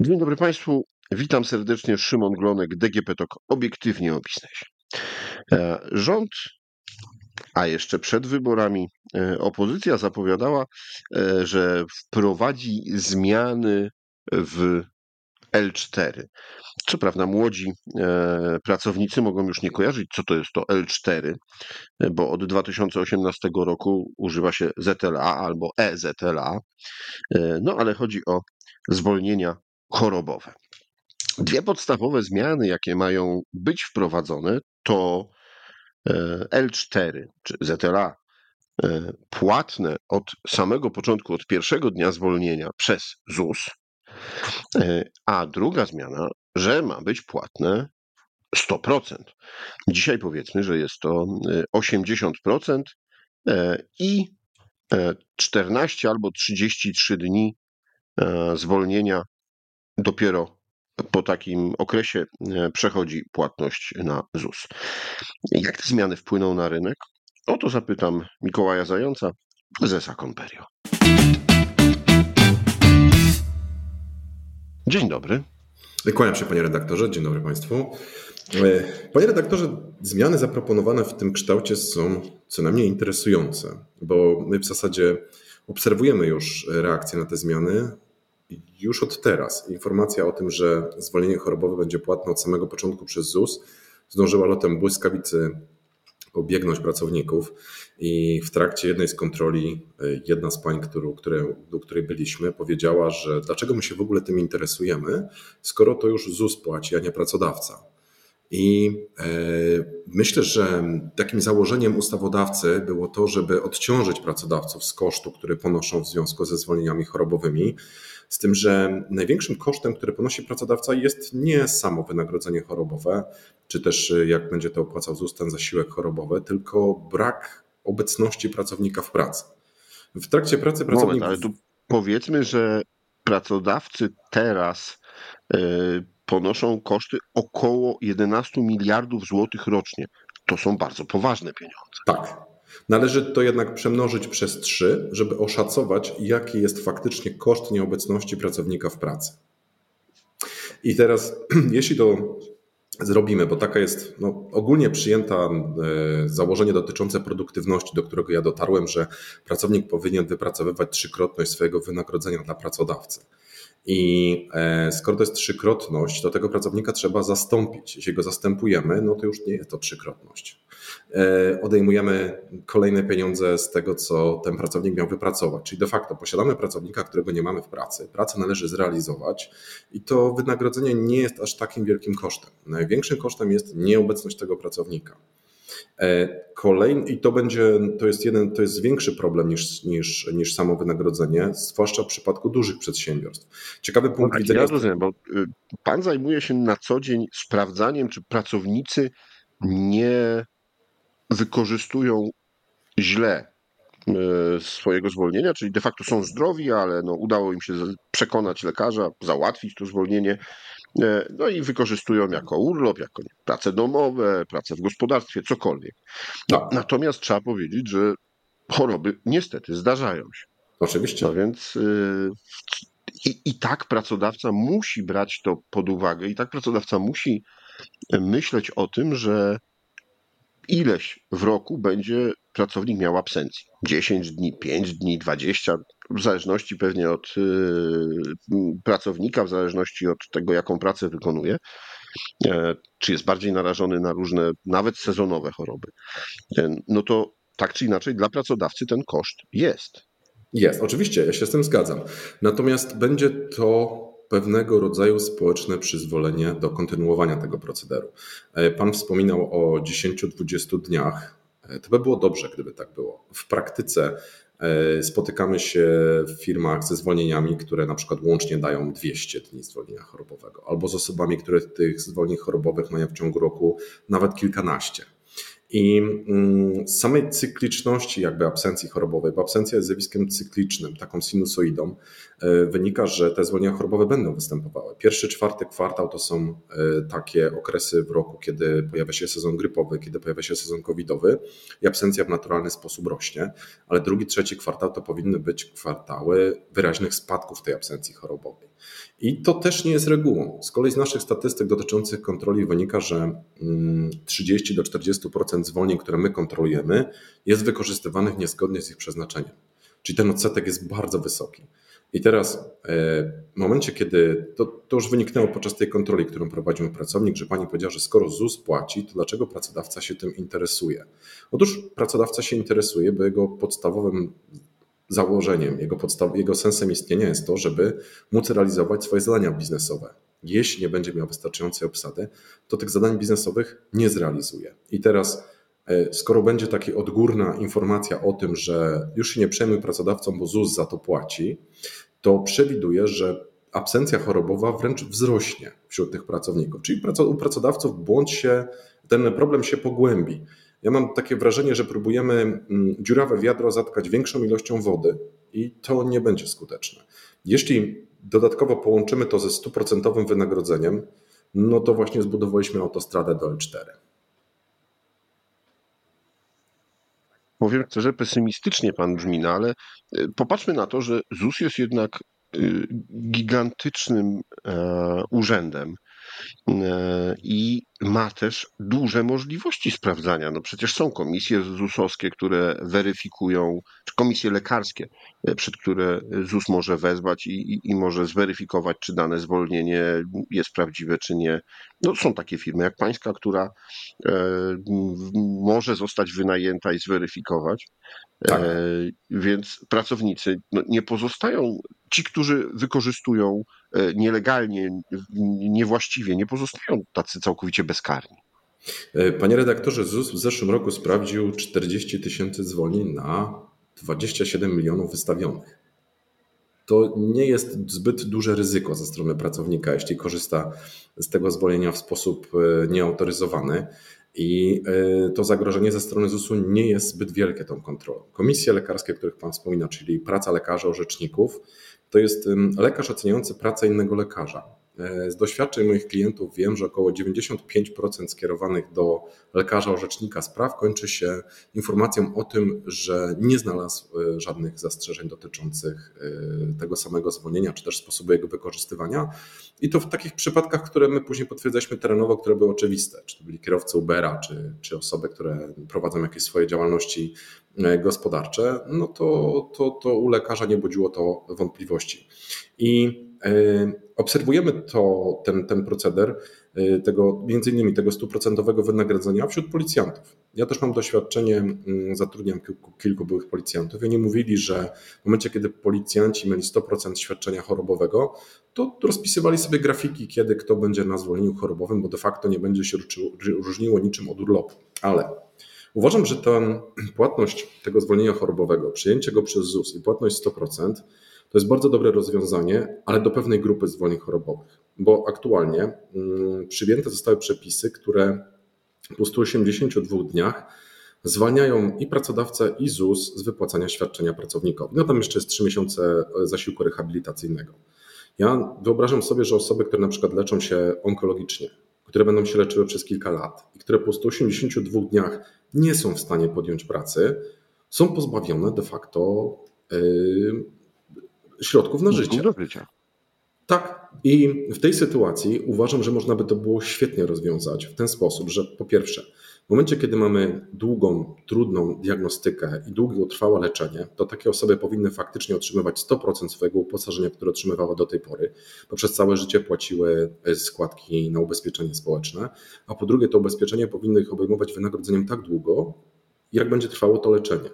Dzień dobry Państwu. Witam serdecznie. Szymon Glonek, DGP TOK, obiektywnie o biznesie. E, rząd, a jeszcze przed wyborami, e, opozycja zapowiadała, e, że wprowadzi zmiany w L4. Co prawda, młodzi pracownicy mogą już nie kojarzyć, co to jest to L4, bo od 2018 roku używa się ZLA albo EZLA. No ale chodzi o zwolnienia chorobowe. Dwie podstawowe zmiany, jakie mają być wprowadzone, to e, L4 czy ZLA e, płatne od samego początku, od pierwszego dnia zwolnienia przez ZUS, e, a druga zmiana, że ma być płatne 100%. Dzisiaj powiedzmy, że jest to 80% i 14 albo 33 dni zwolnienia dopiero po takim okresie e, przechodzi płatność na ZUS. Jak te zmiany wpłyną na rynek? O to zapytam Mikołaja Zająca ze Sakomperio. Dzień dobry. Kłaniam się panie redaktorze, dzień dobry państwu. E, panie redaktorze, zmiany zaproponowane w tym kształcie są co najmniej interesujące, bo my w zasadzie obserwujemy już reakcje na te zmiany już od teraz informacja o tym, że zwolnienie chorobowe będzie płatne od samego początku przez ZUS, zdążyła lotem błyskawicy obiegnąć pracowników i w trakcie jednej z kontroli e, jedna z pań, które, do której byliśmy, powiedziała, że dlaczego my się w ogóle tym interesujemy, skoro to już ZUS płaci, a nie pracodawca. I e, myślę, że takim założeniem ustawodawcy było to, żeby odciążyć pracodawców z kosztu, który ponoszą w związku ze zwolnieniami chorobowymi, z tym, że największym kosztem, który ponosi pracodawca, jest nie samo wynagrodzenie chorobowe, czy też y, jak będzie to opłacał ZUS ten zasiłek chorobowy, tylko brak obecności pracownika w pracy. W trakcie pracy pracownik. Moment, ale tu powiedzmy, że pracodawcy teraz yy, ponoszą koszty około 11 miliardów złotych rocznie. To są bardzo poważne pieniądze. Tak, Należy to jednak przemnożyć przez 3, żeby oszacować, jaki jest faktycznie koszt nieobecności pracownika w pracy. I teraz, jeśli to zrobimy, bo taka jest no, ogólnie przyjęta e, założenie dotyczące produktywności, do którego ja dotarłem, że pracownik powinien wypracowywać trzykrotność swojego wynagrodzenia dla pracodawcy. I e, skoro to jest trzykrotność, to tego pracownika trzeba zastąpić. Jeśli go zastępujemy, no to już nie jest to trzykrotność. E, odejmujemy kolejne pieniądze z tego, co ten pracownik miał wypracować. Czyli de facto posiadamy pracownika, którego nie mamy w pracy. Pracę należy zrealizować i to wynagrodzenie nie jest aż takim wielkim kosztem. Największym kosztem jest nieobecność tego pracownika. E, kolejny, i to będzie, to jest jeden, to jest większy problem niż, niż, niż samo wynagrodzenie, zwłaszcza w przypadku dużych przedsiębiorstw. Ciekawy punkt no widzenia. Ja rozumiem, bo y, pan zajmuje się na co dzień sprawdzaniem, czy pracownicy nie wykorzystują źle e, swojego zwolnienia, czyli de facto są zdrowi, ale no udało im się przekonać lekarza, załatwić to zwolnienie, no i wykorzystują jako urlop, jako prace domowe, pracę w gospodarstwie, cokolwiek. No, natomiast trzeba powiedzieć, że choroby niestety zdarzają się. Oczywiście. No więc yy, i, i tak pracodawca musi brać to pod uwagę, i tak pracodawca musi myśleć o tym, że ileś w roku będzie pracownik miał absencji. 10 dni, 5 dni, 20, w zależności pewnie od y, pracownika, w zależności od tego, jaką pracę wykonuje, e, czy jest bardziej narażony na różne, nawet sezonowe choroby. E, no to tak czy inaczej, dla pracodawcy ten koszt jest. Jest, oczywiście, ja się z tym zgadzam. Natomiast będzie to pewnego rodzaju społeczne przyzwolenie do kontynuowania tego procederu. E, pan wspominał o 10-20 dniach. E, to by było dobrze, gdyby tak było. W praktyce e, spotykamy się w firmach ze zwolnieniami, które na przykład łącznie dają 200 dni zwolnienia chorobowego, albo z osobami, które tych zwolnień chorobowych mają w ciągu roku nawet kilkanaście. I mm, z samej cykliczności jakby absencji chorobowej, bo absencja jest zjawiskiem cyklicznym, taką sinusoidą, e, wynika, że te zwolnienia chorobowe będą występowały. Pierwszy, czwarty kwartał to są e, takie okresy w roku, kiedy pojawia się sezon grypowy, kiedy pojawia się sezon covidowy i absencja w naturalny sposób rośnie, ale drugi, trzeci kwartał to powinny być kwartały wyraźnych spadków tej absencji chorobowej. I to też nie jest regułą. Z kolei z naszych statystyk dotyczących kontroli wynika, że 30 mm, do 40% zwolnień, które my kontrolujemy, jest wykorzystywanych niezgodnie z ich przeznaczeniem. Czyli ten odsetek jest bardzo wysoki. I teraz e, w momencie, kiedy to, to, już wyniknęło podczas tej kontroli, którą prowadził pracownik, że pani powiedziała, że skoro ZUS płaci, to dlaczego pracodawca się tym interesuje? Otóż pracodawca się interesuje, bo jego podstawowym założeniem, jego, podstaw, jego sensem istnienia jest to, żeby móc realizować swoje zadania biznesowe. Jeśli nie będzie miał wystarczającej obsady, to tych zadań biznesowych nie zrealizuje. I teraz, e, skoro będzie taka odgórna informacja o tym, że już się nie przejmuj pracodawcą, bo ZUS za to płaci, to przewiduje, że absencja chorobowa wręcz wzrośnie wśród tych pracowników. Czyli u pracodawców błąd się, ten problem się pogłębi. Ja mam takie wrażenie, że próbujemy mm, dziurawe wiadro zatkać większą ilością wody i to nie będzie skuteczne. Jeśli dodatkowo połączymy to ze stuprocentowym wynagrodzeniem, no to właśnie zbudowaliśmy autostradę do L4. Powiem szczerze, pesymistycznie pan brzmi, no ale y, popatrzmy na to, że ZUS jest jednak y, gigantycznym e, urzędem i ma też duże możliwości sprawdzania. No przecież są komisje ZUS-owskie, które weryfikują, czy komisje lekarskie, e, przed które ZUS może wezwać i, i, i, może zweryfikować, czy dane zwolnienie jest prawdziwe, czy nie. No, są takie firmy jak pańska, która e, może zostać wynajęta i zweryfikować. Tak. E, więc pracownicy no, nie pozostają, ci, którzy wykorzystują e, nielegalnie, niewłaściwie, nie pozostają tacy całkowicie bezkarni. E, panie redaktorze, ZUS w zeszłym roku sprawdził 40 tysięcy zwolnień na 27 milionów wystawionych. To nie jest zbyt duże ryzyko ze strony pracownika, jeśli korzysta z tego zwolnienia w sposób nieautoryzowany. I e, to zagrożenie ze strony ZUS-u nie jest zbyt wielkie tą kontrolą. Komisje lekarskie, o których Pan wspomina, czyli praca lekarzy, orzeczników, to jest lekarz oceniający pracę innego lekarza. E, z doświadczeń moich klientów wiem, że około 95% skierowanych do lekarza orzecznika spraw kończy się informacją o tym, że nie znalazł e, żadnych zastrzeżeń dotyczących e, tego samego zwolnienia, czy też sposobu jego wykorzystywania. I to w takich przypadkach, które my później potwierdzaliśmy terenowo, które były oczywiste, czy to byli kierowcy Ubera, czy, czy osoby, które prowadzą jakieś swoje działalności gospodarcze, no to, to, to u lekarza nie budziło to wątpliwości. I Obserwujemy to, ten, ten proceder, y, tego, między innymi tego stuprocentowego wynagrodzenia wśród policjantów. Ja też mam doświadczenie, mm, zatrudniam kilku, kilku byłych policjantów i oni mówili, że w momencie, kiedy policjanci mieli 100% świadczenia chorobowego, to rozpisywali sobie grafiki, kiedy kto będzie na zwolnieniu chorobowym, bo de facto nie będzie się różniło niczym od urlopu. Ale uważam, że ta płatność tego zwolnienia chorobowego, przyjęcie go przez ZUS i płatność 100% to jest bardzo dobre rozwiązanie, ale do pewnej grupy zwolnień chorobowych, bo aktualnie mm, przyjęte zostały przepisy, które po 182 dniach zwalniają i pracodawcę, i ZUS z wypłacania świadczenia pracownikowi. No tam jeszcze jest 3 miesiące zasiłku rehabilitacyjnego. Ja wyobrażam sobie, że osoby, które na przykład leczą się onkologicznie, które będą się leczyły przez kilka lat i które po 182 dniach nie są w stanie podjąć pracy, są pozbawione de facto yy, środków na życie. Do życia. Tak. I w tej sytuacji uważam, że można by to było świetnie rozwiązać w ten sposób, że po pierwsze, w momencie, kiedy mamy długą, trudną diagnostykę i długotrwałe leczenie, to takie osoby powinny faktycznie otrzymywać 100% swojego uposażenia, które otrzymywały do tej pory, bo przez całe życie płaciły składki na ubezpieczenie społeczne, a po drugie, to ubezpieczenie powinno ich obejmować wynagrodzeniem tak długo, jak będzie trwało to leczenie.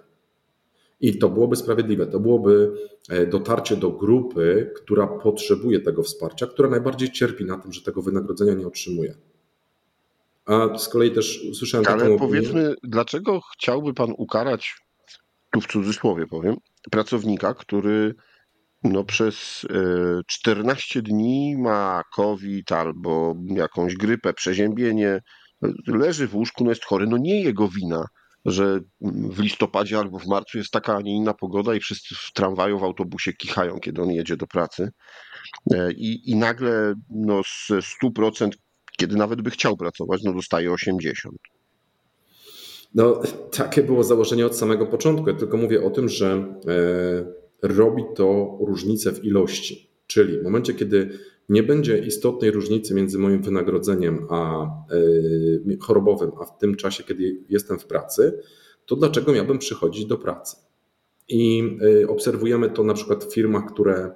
I to byłoby sprawiedliwe. To byłoby e, dotarcie do grupy, która potrzebuje tego wsparcia, która najbardziej cierpi na tym, że tego wynagrodzenia nie otrzymuje. A z kolei też słyszałem Ale taką powiedzmy, opinię... dlaczego chciałby pan ukarać, tu w cudzysłowie powiem, pracownika, który no przez 14 e, dni ma COVID albo jakąś grypę, przeziębienie, leży w łóżku, no jest chory, no nie jego wina że w listopadzie albo w marcu jest taka, a nie inna pogoda i wszyscy w tramwaju, w autobusie kichają, kiedy on jedzie do pracy. E, I, i nagle no, z 100%, kiedy nawet by chciał pracować, no dostaje 80%. No, takie było założenie od samego początku. Ja tylko mówię o tym, że e, robi to różnicę w ilości. Czyli w momencie, kiedy nie będzie istotnej różnicy między moim wynagrodzeniem a yy, chorobowym, a w tym czasie, kiedy jestem w pracy, to dlaczego miałbym przychodzić do pracy? I yy, obserwujemy to na przykład w firmach, które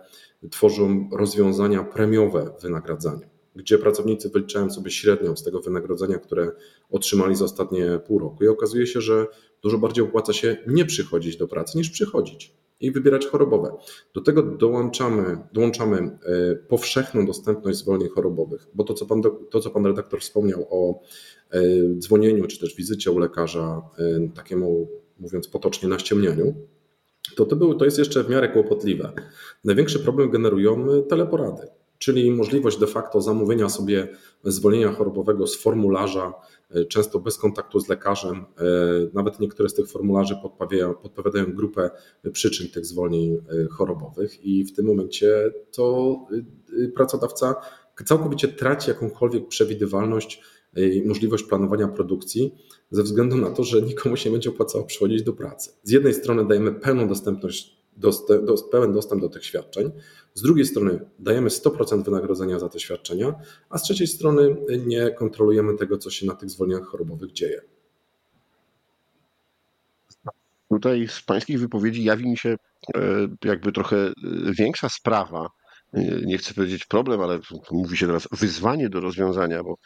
tworzą rozwiązania premiowe wynagradzania, gdzie pracownicy wyliczają sobie średnią z tego wynagrodzenia, które otrzymali za ostatnie pół roku. I okazuje się, że dużo bardziej opłaca się nie przychodzić do pracy niż przychodzić i wybierać chorobowe. Do tego dołączamy, dołączamy e, powszechną dostępność zwolnień chorobowych, bo to co, pan, to, co pan redaktor wspomniał o e, dzwonieniu czy też wizycie u lekarza, e, takiemu mówiąc potocznie, na ściemnianiu, to to, było, to jest jeszcze w miarę kłopotliwe. Największy problem generują teleporady czyli możliwość de facto zamówienia sobie zwolnienia chorobowego z formularza, e, często bez kontaktu z lekarzem. E, nawet niektóre z tych formularzy podpowiadają, podpowiadają grupę przyczyn tych zwolnień e, chorobowych, i w tym momencie to pracodawca całkowicie traci jakąkolwiek przewidywalność i możliwość planowania produkcji ze względu na to, że nikomu się nie będzie opłacało przychodzić do pracy. Z jednej strony dajemy pełną dostępność dostęp, do, pełen dostęp do tych świadczeń. Z drugiej strony dajemy 100% wynagrodzenia za te świadczenia, a z trzeciej strony nie kontrolujemy tego, co się na tych zwolnieniach chorobowych dzieje. Tutaj z Pańskich wypowiedzi jawi mi się e, jakby trochę e, większa sprawa. E, nie chcę powiedzieć problem, ale mówi się teraz wyzwanie do rozwiązania, bo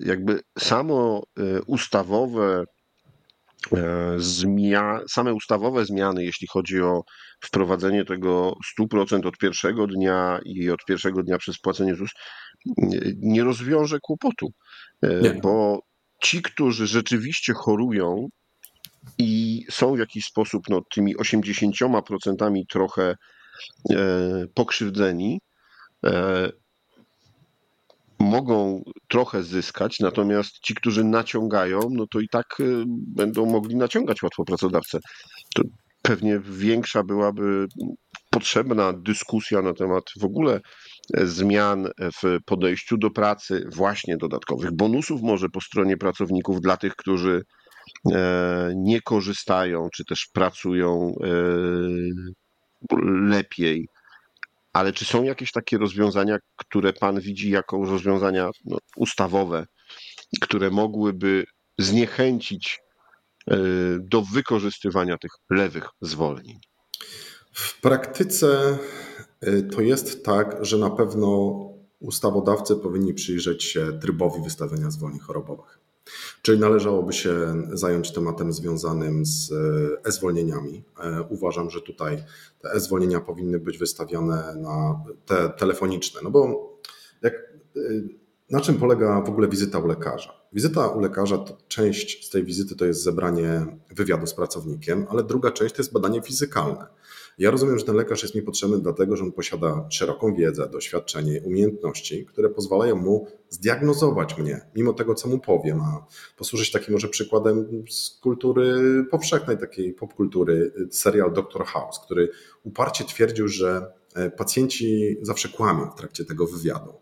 jakby samo ustawowe zmia same ustawowe zmiany, jeśli chodzi o wprowadzenie tego 100% od pierwszego dnia i od pierwszego dnia przez płacenie ZUS, nie rozwiąże kłopotu, e, nie. bo ci, którzy rzeczywiście chorują i są w jakiś sposób no, tymi 80% trochę e, pokrzywdzeni, mogą trochę zyskać, natomiast ci, którzy naciągają, no to i tak y, będą mogli naciągać łatwo pracodawcę. To pewnie większa byłaby potrzebna dyskusja na temat w ogóle e, zmian w podejściu do pracy, właśnie dodatkowych bonusów może po stronie pracowników dla tych, którzy e, nie korzystają, czy też pracują e, lepiej ale czy są jakieś takie rozwiązania, które Pan widzi jako rozwiązania no, ustawowe, które mogłyby zniechęcić e, do wykorzystywania tych lewych zwolnień? W praktyce e, to jest tak, że na pewno ustawodawcy powinni przyjrzeć się trybowi wystawiania zwolnień chorobowych. Czyli należałoby się zająć tematem związanym z e, e-zwolnieniami. E, uważam, że tutaj te e-zwolnienia powinny być wystawiane na te telefoniczne, no bo jak, e, na czym polega w ogóle wizyta u lekarza? Wizyta u lekarza, to część z tej wizyty to jest zebranie wywiadu z pracownikiem, ale druga część to jest badanie fizykalne. Ja rozumiem, że ten lekarz jest mi potrzebny dlatego, że on posiada szeroką wiedzę, doświadczenie, umiejętności, które pozwalają mu zdiagnozować mnie, mimo tego, co mu powiem. A posłużyć takim może przykładem z kultury powszechnej, takiej popkultury, serial Doctor House, który uparcie twierdził, że e, pacjenci zawsze kłamią w trakcie tego wywiadu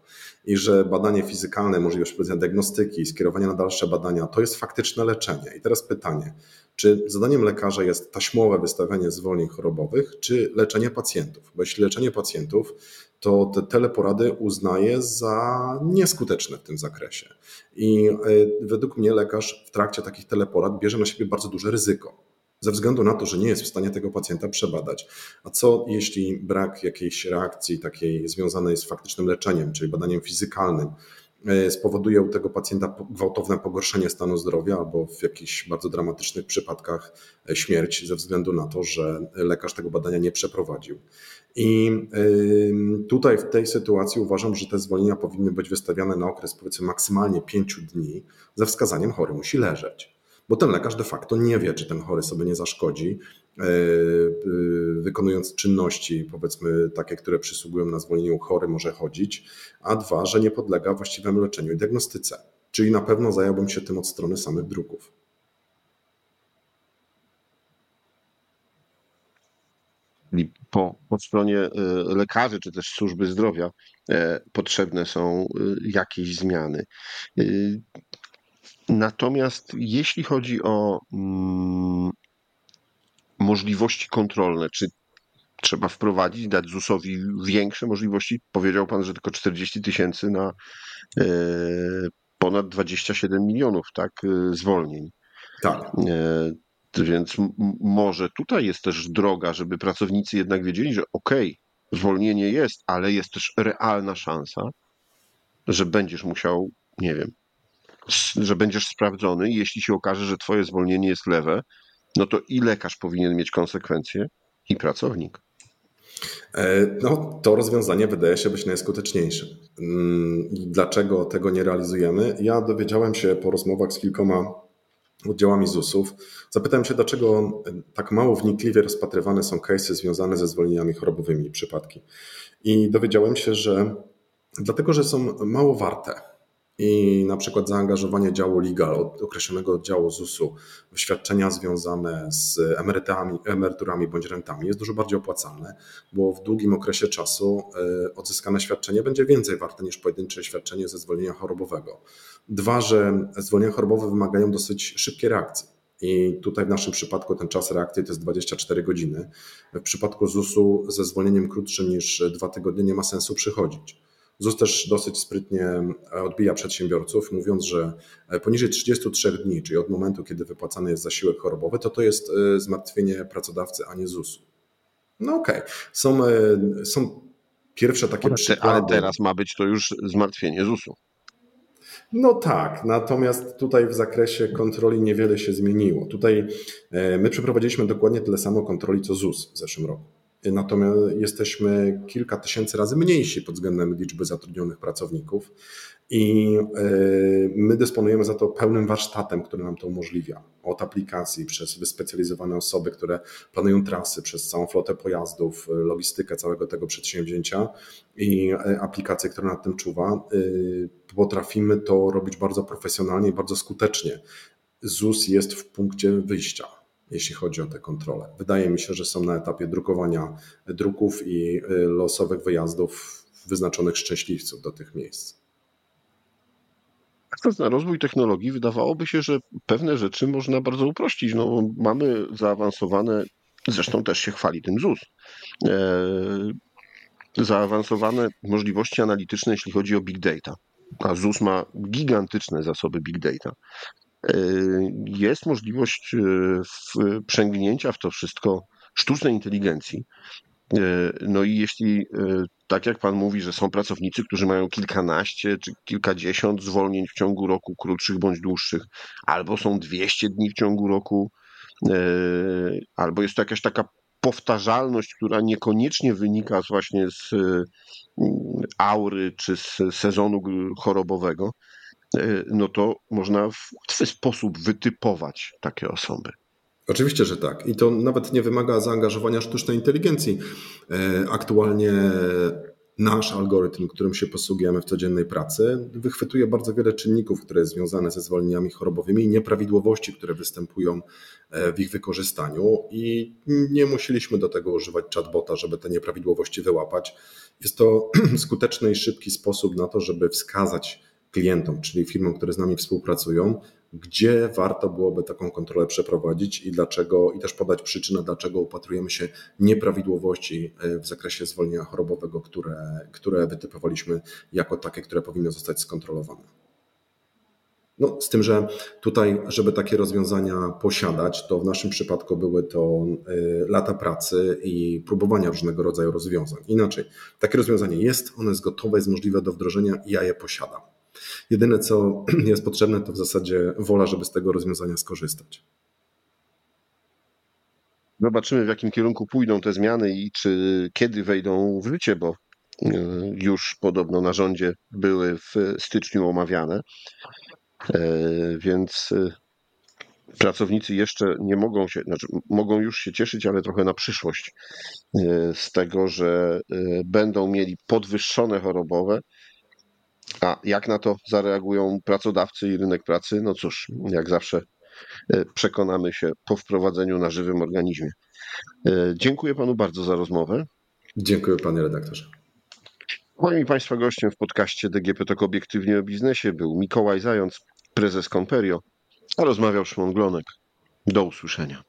i że badanie fizykalne, możliwość prowadzenia diagnostyki, skierowania na dalsze badania to jest faktyczne leczenie. I teraz pytanie, czy zadaniem lekarza jest taśmowe wystawianie zwolnień chorobowych, czy leczenie pacjentów? Bo jeśli leczenie pacjentów, to te teleporady uznaje za nieskuteczne w tym zakresie. I e, według mnie lekarz w trakcie takich teleporad bierze na siebie bardzo duże ryzyko ze względu na to, że nie jest w stanie tego pacjenta przebadać. A co jeśli brak jakiejś reakcji takiej związanej z faktycznym leczeniem, czyli badaniem fizykalnym, e, spowoduje u tego pacjenta gwałtowne pogorszenie stanu zdrowia albo w jakichś bardzo dramatycznych przypadkach e, śmierć ze względu na to, że lekarz tego badania nie przeprowadził. I tutaj w tej sytuacji uważam, że te zwolnienia powinny być wystawiane na okres powiedzmy maksymalnie 5 dni ze wskazaniem chory musi leżeć bo ten lekarz de facto nie wie, czy ten chory sobie nie zaszkodzi, e, e, wykonując czynności, powiedzmy takie, które przysługują na zwolnieniu chory może chodzić, a dwa, że nie podlega właściwemu leczeniu i diagnostyce. Czyli na pewno zająłbym się tym od strony samych druków. Po, po stronie e, lekarzy czy też służby zdrowia potrzebne są jakieś zmiany. Natomiast jeśli chodzi o mm, możliwości kontrolne, czy trzeba wprowadzić, dać ZUS-owi większe możliwości. Powiedział pan, że tylko 40 tysięcy na e, ponad 27 milionów tak, e, zwolnień. Tak. E, więc może tutaj jest też droga, żeby pracownicy jednak wiedzieli, że okej, okay, zwolnienie jest, ale jest też realna szansa, że będziesz musiał, nie wiem, że będziesz sprawdzony jeśli się okaże, że twoje zwolnienie jest lewe, no to i lekarz powinien mieć konsekwencje, i pracownik. E, no, to rozwiązanie wydaje się być najskuteczniejsze. Mm, dlaczego tego nie realizujemy? Ja dowiedziałem się po rozmowach z kilkoma oddziałami ZUS-ów. Zapytałem się, dlaczego tak mało wnikliwie rozpatrywane są case'y związane ze zwolnieniami chorobowymi przypadki. I dowiedziałem się, że dlatego, że są mało warte i na przykład zaangażowanie działu legal, określonego oddziału ZUS-u świadczenia związane z emerytami, emeryturami bądź rentami jest dużo bardziej opłacalne, bo w długim okresie czasu e, odzyskane świadczenie będzie więcej warte niż pojedyncze świadczenie ze zwolnienia chorobowego. Dwa, że zwolnienia chorobowe wymagają dosyć szybkiej reakcji. I tutaj w naszym przypadku ten czas reakcji to jest 24 godziny. W przypadku ZUS-u ze zwolnieniem krótszym niż dwa tygodnie nie ma sensu przychodzić. ZUS też dosyć sprytnie e, odbija przedsiębiorców, mówiąc, że e, poniżej 33 dni, czyli od momentu, kiedy wypłacany jest zasiłek chorobowy, to to jest e, zmartwienie pracodawcy, a nie ZUS-u. No okej, okay. są, są pierwsze takie ale, przykłady. Ale teraz ma być to już zmartwienie ZUS-u. No tak, natomiast tutaj w zakresie kontroli niewiele się zmieniło. Tutaj my przeprowadziliśmy dokładnie tyle samo kontroli co ZUS w zeszłym roku. Natomiast jesteśmy kilka tysięcy razy mniejsi pod względem liczby zatrudnionych pracowników i e, my dysponujemy za to pełnym warsztatem, który nam to umożliwia. Od aplikacji przez wyspecjalizowane osoby, które planują trasy, przez całą flotę pojazdów, logistykę całego tego przedsięwzięcia i e, aplikację, która nad tym czuwa. E, potrafimy to robić bardzo profesjonalnie i bardzo skutecznie. ZUS jest w punkcie wyjścia jeśli chodzi o te kontrole. Wydaje mi się, że są na etapie drukowania druków i y, losowych wyjazdów wyznaczonych szczęśliwców do tych miejsc. Patrząc na rozwój technologii, wydawałoby się, że pewne rzeczy można bardzo uprościć. No, mamy zaawansowane, zresztą też się chwali tym ZUS, e, zaawansowane możliwości analityczne, jeśli chodzi o big data. A ZUS ma gigantyczne zasoby big data. E, jest możliwość e, przęgnięcia w to wszystko sztucznej inteligencji. E, no i jeśli, tak jak Pan mówi, że są pracownicy, którzy mają kilkanaście czy kilkadziesiąt zwolnień w ciągu roku, krótszych bądź dłuższych, albo są 200 dni w ciągu roku, albo jest to jakaś taka powtarzalność, która niekoniecznie wynika właśnie z aury czy z sezonu chorobowego, no to można w łatwy sposób wytypować takie osoby. Oczywiście, że tak. I to nawet nie wymaga zaangażowania sztucznej inteligencji. E, aktualnie nasz algorytm, którym się posługujemy w codziennej pracy, wychwytuje bardzo wiele czynników, które są związane ze zwolnieniami chorobowymi i nieprawidłowości, które występują e, w ich wykorzystaniu. I nie musieliśmy do tego używać chatbota, żeby te nieprawidłowości wyłapać. Jest to skuteczny i szybki sposób na to, żeby wskazać klientom, czyli firmom, które z nami współpracują, gdzie warto byłoby taką kontrolę przeprowadzić i dlaczego, i też podać przyczynę, dlaczego upatrujemy się nieprawidłowości e, w zakresie zwolnienia chorobowego, które, które wytypowaliśmy jako takie, które powinny zostać skontrolowane. No, z tym, że tutaj, żeby takie rozwiązania posiadać, to w naszym przypadku były to e, lata pracy i próbowania różnego rodzaju rozwiązań. Inaczej, takie rozwiązanie jest, ono jest gotowe, jest możliwe do wdrożenia i ja je posiadam. Jedyne, co jest potrzebne, to w zasadzie wola, żeby z tego rozwiązania skorzystać. Zobaczymy, w jakim kierunku pójdą te zmiany i czy kiedy wejdą w życie, bo e, już podobno na rządzie były w styczniu omawiane. E, więc e, pracownicy jeszcze nie mogą się, znaczy mogą już się cieszyć, ale trochę na przyszłość z tego, że będą mieli podwyższone chorobowe a jak na to zareagują pracodawcy i rynek pracy? No cóż, jak zawsze e, przekonamy się po wprowadzeniu na żywym organizmie. E, dziękuję panu bardzo za rozmowę. Dziękuję panie redaktorze. Moim państwa gościem w podcaście DGP Tok Obiektywnie o Biznesie był Mikołaj Zając, prezes Comperio, a rozmawiał Szymon Glonek. Do usłyszenia.